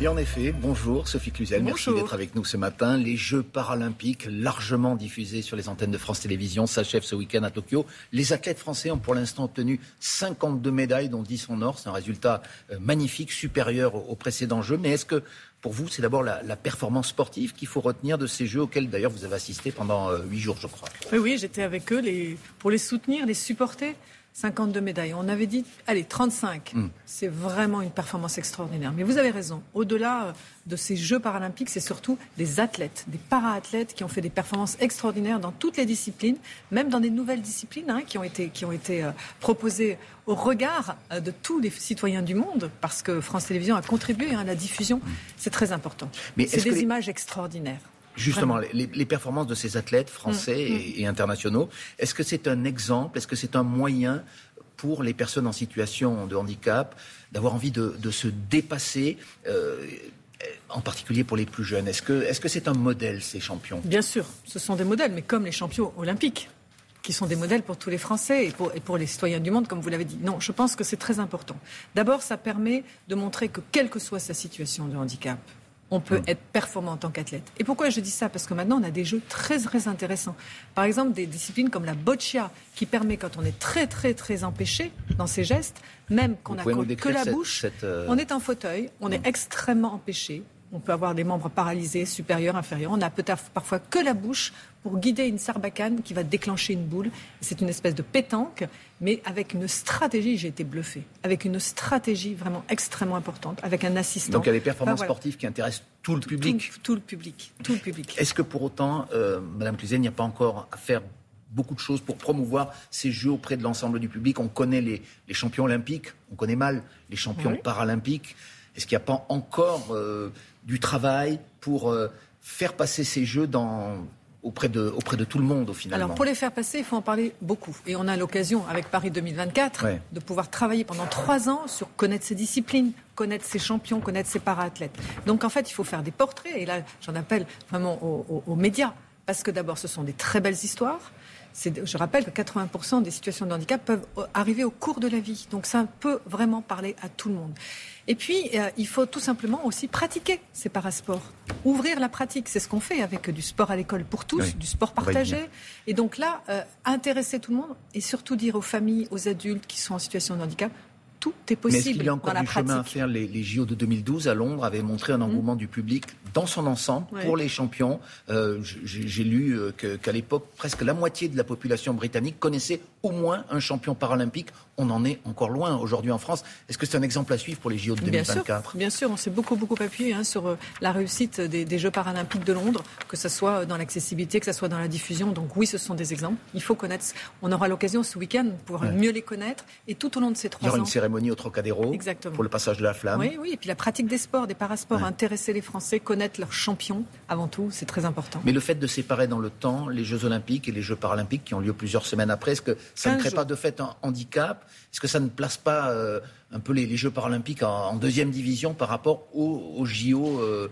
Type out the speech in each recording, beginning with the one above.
Et en effet, bonjour Sophie Cluzel, merci d'être avec nous ce matin. Les Jeux paralympiques, largement diffusés sur les antennes de France Télévisions, s'achèvent ce week-end à Tokyo. Les athlètes français ont pour l'instant obtenu 52 médailles, dont 10 en or. C'est un résultat euh, magnifique, supérieur aux précédents Jeux. Mais est-ce que pour vous, c'est d'abord la, performance sportive qu'il faut retenir de ces Jeux auxquels d'ailleurs vous avez assisté pendant euh, huit jours, je crois? Oui, oui, j'étais avec eux les, pour les soutenir, les supporter. 52 médailles. On avait dit, allez, 35. Hmm. C'est vraiment une performance extraordinaire. Mais vous avez raison. Au-delà euh, de ces Jeux paralympiques, c'est surtout des athlètes, des para-athlètes qui ont fait des performances extraordinaires dans toutes les disciplines, même dans des nouvelles disciplines hein, qui ont été, qui ont été euh, proposées au regard euh, de tous les citoyens du monde, parce que France Télévisions a contribué hein, à la diffusion. Hmm. C'est très important. C'est des images extraordinaires. Justement, les, performances de ces athlètes français mm, mm. Et, internationaux, est-ce que c'est un exemple, est-ce que c'est un moyen pour les personnes en situation de handicap d'avoir envie de, se dépasser euh, en particulier pour les plus jeunes? Est-ce que c'est -ce c'est un modèle, ces champions? Bien sûr, ce sont des modèles, mais comme les champions olympiques, qui sont des modèles pour tous les Français et pour, et pour les citoyens du monde, comme vous l'avez dit. Non, je pense que c'est très important. D'abord, ça permet de montrer que, quelle que soit sa situation de handicap, on peut mm. être performant en tant qu'athlète. Et pourquoi je dis ça? Parce que maintenant, on a des jeux très, très intéressants. Par exemple, des disciplines comme la boccia, qui permet, quand on est très, très, très empêché dans ses gestes, même qu'on n'a que la bouche, euh, on est en fauteuil, on est mm. extrêmement empêché, on peut avoir des membres paralysés, supérieurs, inférieurs. On a peut-être parfois que la bouche pour guider une sarbacane qui va déclencher une boule. C'est une espèce de pétanque, mais avec une stratégie, j'ai été bluffé, avec une stratégie vraiment extrêmement importante, avec un assistant. Donc il y a des performances sportives qui intéressent tout le public. Tout, le public, tout le public. Est-ce que pour autant, euh, Madame Cluzet, il n'y a pas encore à faire beaucoup de choses pour promouvoir ces Jeux auprès de l'ensemble du public? On connaît les, champions olympiques, on connaît mal les champions paralympiques. Est-ce qu'il n'y a pas encore euh, du travail pour euh, faire passer ces jeux auprès de, auprès de tout le monde au final? Alors pour les faire passer, il faut en parler beaucoup. Et on a l'occasion avec Paris 2024 de pouvoir travailler pendant trois ans sur connaître ces disciplines, connaître ces champions, connaître ces para-athlètes. Donc en fait, il faut faire des portraits. Et là, j'en appelle vraiment aux médias. Parce que d'abord, ce sont des très belles histoires je rappelle que 80% des situations de handicap peuvent arriver au cours de la vie. Donc ça peut vraiment parler à tout le monde. Et puis, euh, il faut tout simplement aussi pratiquer ces parasports. Ouvrir la pratique, c'est ce qu'on fait avec du sport à l'école pour tous, du sport partagé. Et donc là, euh, intéresser tout le monde et surtout dire aux familles, aux adultes qui sont en situation de handicap, tout est possible. Mais est-ce qu'il y a encore du chemin à faire? Les, les, JO de 2012 à Londres avaient montré un engouement du public dans son ensemble pour les champions. Euh, j'ai lu euh, qu'à l'époque, presque la moitié de la population britannique connaissait au moins un champion paralympique. On en est encore loin aujourd'hui en France. Est-ce que c'est un exemple à suivre pour les JO de 2024 Bien sûr, on s'est beaucoup beaucoup appuyé hein, sur euh, la réussite des, Jeux paralympiques de Londres, que ce soit dans l'accessibilité, que ce soit dans la diffusion. Donc oui, ce sont des exemples. Il faut connaître. On aura l'occasion ce week-end de pouvoir mieux les connaître. Et tout au long de ces trois ans. Il y aura une cérémonie au Trocadéro pour le passage de la flamme. Oui, oui. Et puis la pratique des sports, des parasports, intéresser les Français, connaître leurs champions avant tout, c'est très important. Mais le fait de séparer dans le temps les Jeux Olympiques et les Jeux Paralympiques qui ont lieu plusieurs semaines après, est-ce que ça ne crée pas de fait un handicap? Est-ce que ça ne place pas euh, un peu les, Jeux Paralympiques en, deuxième division par rapport aux, JO euh,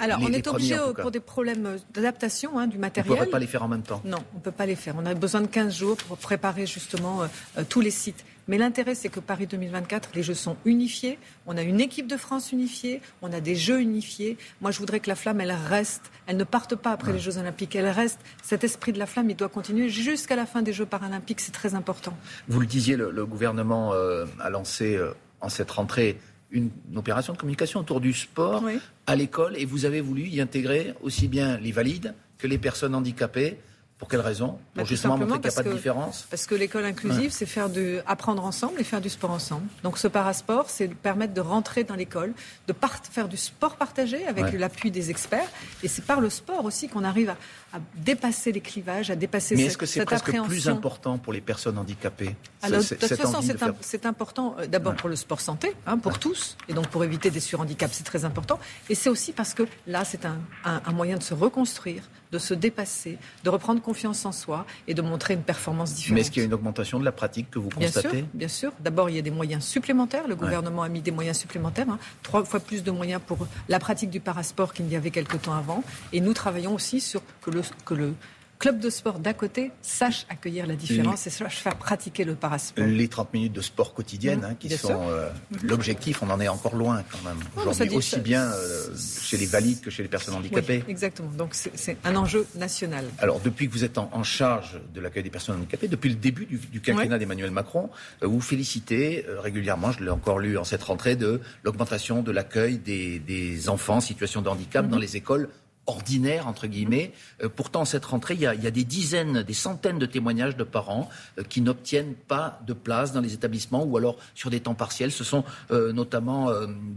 alors, on est obligé, pour des problèmes d'adaptation hein, du matériel. On ne peut pas les faire en même temps. Non, on ne peut pas les faire. On a besoin de 15 jours pour préparer justement euh, tous les sites. Mais l'intérêt, c'est que Paris 2024, les Jeux sont unifiés. On a une équipe de France unifiée. On a des Jeux unifiés. Moi, je voudrais que la flamme, elle reste. Elle ne parte pas après les Jeux Olympiques. Elle reste. Cet esprit de la flamme, il doit continuer jusqu'à la fin des Jeux Paralympiques. C'est très important. Vous le disiez, le, gouvernement euh, a lancé euh, en cette rentrée une, opération de communication autour du sport à l'école et vous avez voulu y intégrer aussi bien les valides que les personnes handicapées. Pour quelle raison Pour bah, justement montrer qu'il n'y a pas de différence Parce que l'école inclusive, c'est faire de, apprendre ensemble et faire du sport ensemble. Donc ce parasport, c'est permettre de rentrer dans l'école, de faire du sport partagé avec l'appui des experts. Et c'est par le sport aussi qu'on arrive à, dépasser les clivages, à dépasser Mais est-ce que c'est presque plus important pour les personnes handicapées Alors, De toute façon, c'est important euh, d'abord pour le sport santé, hein, pour tous, et donc pour éviter des surhandicaps, c'est très important. Et c'est aussi parce que là, c'est un, un moyen de se reconstruire, de se dépasser, de reprendre confiance en soi et de montrer une performance différente. Mais est-ce qu'il y a une augmentation de la pratique que vous constatez Bien sûr, bien sûr. D'abord, il y a des moyens supplémentaires. Le gouvernement a mis des moyens supplémentaires, hein. trois fois plus de moyens pour la pratique du parasport qu'il n'y avait quelque temps avant. Et nous travaillons aussi sur que le, que le club de sport d'à côté sache accueillir la différence et sache faire pratiquer le parasport. Les 30 minutes de sport quotidienne mmh, hein, qui sont euh, l'objectif, on en est encore loin quand même. Aujourd'hui, aussi bien euh, chez les valides que chez les personnes handicapées. exactement. Donc c'est un enjeu national. Alors depuis que vous êtes en, charge de l'accueil des personnes handicapées, depuis le début du, du quinquennat d'Emmanuel Macron, vous félicitez régulièrement, je l'ai encore lu en cette rentrée, de l'augmentation de l'accueil des, enfants en situation de handicap mmh. dans les écoles ordinaire, entre guillemets. Euh, pourtant, cette rentrée, il y, a, des dizaines, des centaines de témoignages de parents euh, qui n'obtiennent pas de place dans les établissements ou alors sur des temps partiels. Ce sont euh, notamment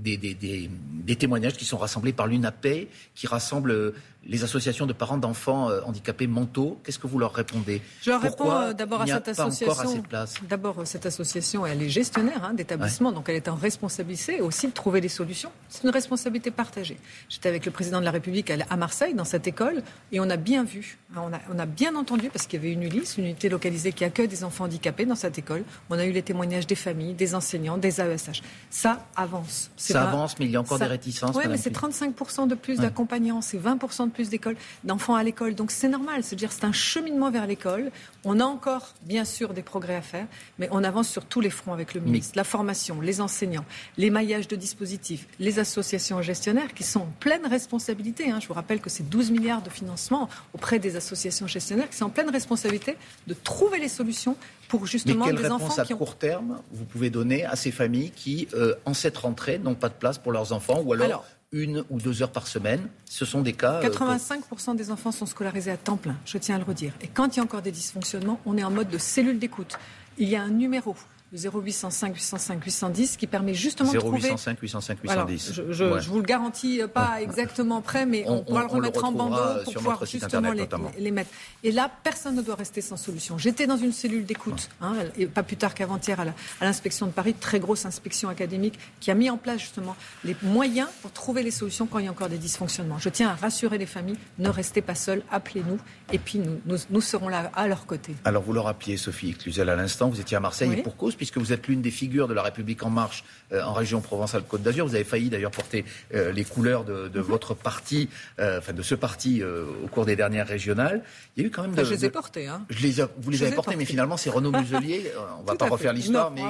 des, des, témoignages qui sont rassemblés par l'UNAPE, qui rassemble les associations de parents d'enfants euh, handicapés mentaux, qu'est-ce que vous leur répondez? Je leur réponds euh, d'abord à cette association. D'abord, euh, cette association, elle est gestionnaire hein, d'établissements, donc elle est en responsabilité aussi de trouver des solutions. C'est une responsabilité partagée. J'étais avec le président de la République à Marseille, dans cette école, et on a bien vu, hein, on a, on a bien entendu, parce qu'il y avait une ULIS, une unité localisée qui accueille des enfants handicapés dans cette école. On a eu les témoignages des familles, des enseignants, des AESH. Ça avance. Ça avance, mais il y a encore des réticences. Oui, mais c'est 35% de plus d'accompagnants, c'est 20% de plus d'écoles, d'enfants à l'école. Donc c'est normal, c'est dire c'est un cheminement vers l'école. On a encore bien sûr des progrès à faire, mais on avance sur tous les fronts avec le ministre. La formation, les enseignants, les maillages de dispositifs, les associations gestionnaires qui sont en pleine responsabilité. Hein. Je vous rappelle que c'est 12 milliards de financement auprès des associations gestionnaires qui sont en pleine responsabilité de trouver les solutions pour justement Mais quelle des réponse à court terme vous pouvez donner à ces familles qui, euh, en cette rentrée, n'ont pas de place pour leurs enfants ou alors une ou deux heures par semaine. Ce sont des cas. 85% euh, des enfants sont scolarisés à temps plein, je tiens à le redire. Et quand il y a encore des dysfonctionnements, on est en mode de cellule d'écoute. Il y a un numéro 0805 805 810 qui permet justement de trouver... 0805 805 810. je, je, vous le garantis euh, pas exactement près, mais on, pourra le remettre en bandeau pour pouvoir justement les, mettre. Et là, personne ne doit rester sans solution. J'étais dans une cellule d'écoute, hein, et pas plus tard qu'avant-hier à l'inspection de Paris, très grosse inspection académique, qui a mis en place justement les moyens pour trouver les solutions quand il y a encore des dysfonctionnements. Je tiens à rassurer les familles, ne restez pas seuls, appelez-nous, et puis nous, nous, serons là à leur côté. Alors vous le rappeliez, Sophie Cluzel, à l'instant, vous étiez à Marseille, et pour cause, puisque vous êtes l'une des figures de la République en marche euh, en région Provence-Alpes-Côte d'Azur. Vous avez failli d'ailleurs porter euh, les couleurs de, mhm. votre parti, euh, enfin de ce parti au cours des dernières régionales. Il y a eu quand même. De, je les ai portés. Hein. Je les vous les avez portés, mais finalement c'est Renaud Muselier. on ne va pas refaire l'histoire, mais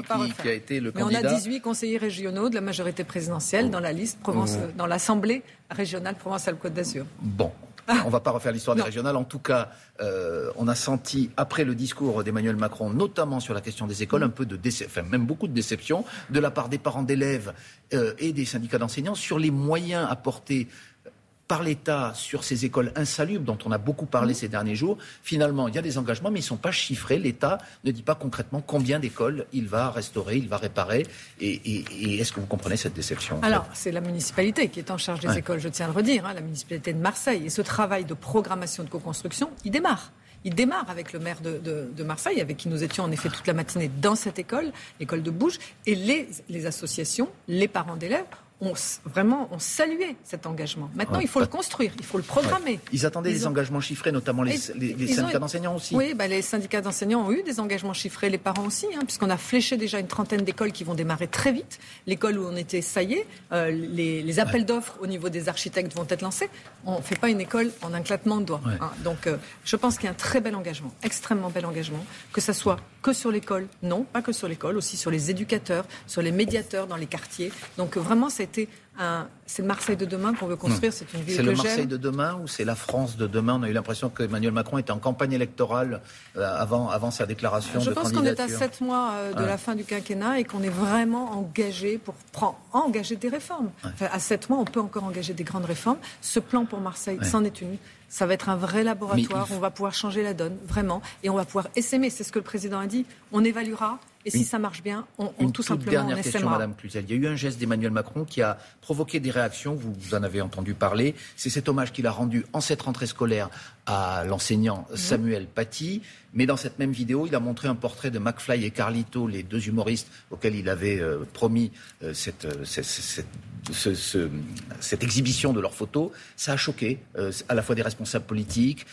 qui, a été le candidat. Mais on a 18 conseillers régionaux de la majorité présidentielle dans la liste Provence, mmh. dans l'Assemblée régionale Provence-Alpes-Côte d'Azur. Bon, on ne va pas refaire l'histoire des régionales. En tout cas, euh, on a senti, après le discours d'Emmanuel Macron, notamment sur la question des écoles, un peu de déception, enfin même beaucoup de déception de la part des parents d'élèves euh, et des syndicats d'enseignants sur les moyens apportés par l'État sur ces écoles insalubres dont on a beaucoup parlé mmh. ces derniers jours, finalement, il y a des engagements, mais ils ne sont pas chiffrés. L'État ne dit pas concrètement combien d'écoles il va restaurer, il va réparer. Et, est-ce que vous comprenez cette déception Alors, c'est la municipalité qui est en charge des écoles, je tiens à le redire, hein, la municipalité de Marseille. Et ce travail de programmation de co-construction, il démarre. Il démarre avec le maire de, Marseille, avec qui nous étions en effet toute la matinée dans cette école, l'école de Bouge, et les associations, les parents d'élèves on, vraiment, on saluait cet engagement. Maintenant, il faut le construire, il faut le programmer. Ils attendaient des engagements chiffrés, notamment les, syndicats d'enseignants aussi. Oui, bah, les syndicats d'enseignants ont eu des engagements chiffrés, les parents aussi, hein, puisqu'on a fléché déjà une trentaine d'écoles qui vont démarrer très vite. L'école où on était, ça y est, euh, les, appels d'offres au niveau des architectes vont être lancés. On ne fait pas une école en un claquement de doigts. Hein. Donc, euh, je pense qu'il y a un très bel engagement, extrêmement bel engagement, que ce soit que sur l'école, non, pas que sur l'école, aussi sur les éducateurs, sur les médiateurs dans les quartiers. Donc, vraiment, c'est c'est le Marseille de demain qu'on veut construire. C'est une ville C'est le Marseille de demain ou c'est la France de demain? On a eu l'impression qu'Emmanuel Macron était en campagne électorale euh, avant, avant sa déclaration Je de pense qu'on est à sept mois euh, de la fin du quinquennat et qu'on est vraiment engagé pour prendre, engager des réformes. à sept mois, on peut encore engager des grandes réformes. Ce plan pour Marseille, c'en est une. Ça va être un vrai laboratoire. On va pouvoir changer la donne, vraiment. Et on va pouvoir essaimer. C'est ce que le président a dit. On évaluera. Et si ça marche bien, on, on tout toute simplement dernière question, Madame Cluzel. Il y a eu un geste d'Emmanuel Macron qui a provoqué des réactions. Vous, en avez entendu parler. C'est cet hommage qu'il a rendu en cette rentrée scolaire à l'enseignant mhm. Samuel Paty. Mais dans cette même vidéo, il a montré un portrait de McFly et Carlito, les deux humoristes auxquels il avait euh, promis euh, cette, euh, cette, cette exhibition de leurs photos, ça a choqué à la fois des responsables politiques.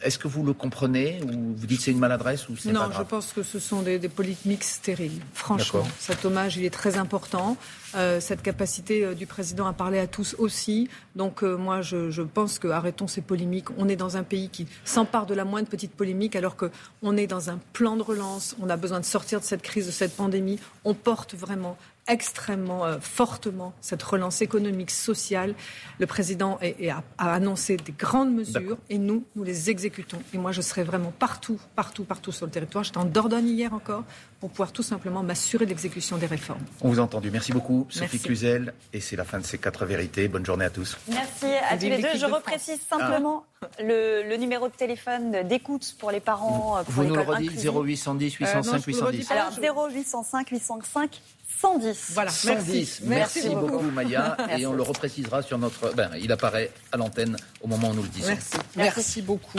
Est-ce que vous le comprenez ou vous dites c'est une maladresse ou c'est Non, je pense que ce sont des, des politiques stériles. Franchement, cet hommage, il est très important. Euh, cette capacité euh, du président à parler à tous aussi. Donc euh, moi, je, je, pense que arrêtons ces polémiques. On est dans un pays qui s'empare de la moindre petite polémique, alors qu'on est dans un plan de relance. On a besoin de sortir de cette crise, de cette pandémie. On porte vraiment extrêmement euh, fortement cette relance économique, sociale. Le président a, annoncé des grandes mesures et nous, nous les exécutons. Et moi, je serai vraiment partout, partout, partout sur le territoire. J'étais en Dordogne hier encore pour pouvoir tout simplement m'assurer de l'exécution des réformes. On vous a entendu. Merci beaucoup, Sophie Cluzel. Et c'est la fin de ces quatre vérités. Bonne journée à tous. Merci à tous les deux. Je reprécise simplement ah. le, numéro de téléphone d'écoute pour les parents. Pour vous nous le redites 0810 805 810. Alors 0805 805 110. Voilà, 110. Merci, beaucoup, Maya. Et on le reprécisera sur notre. Ben, il apparaît à l'antenne au moment où nous le disons. Merci. Merci beaucoup.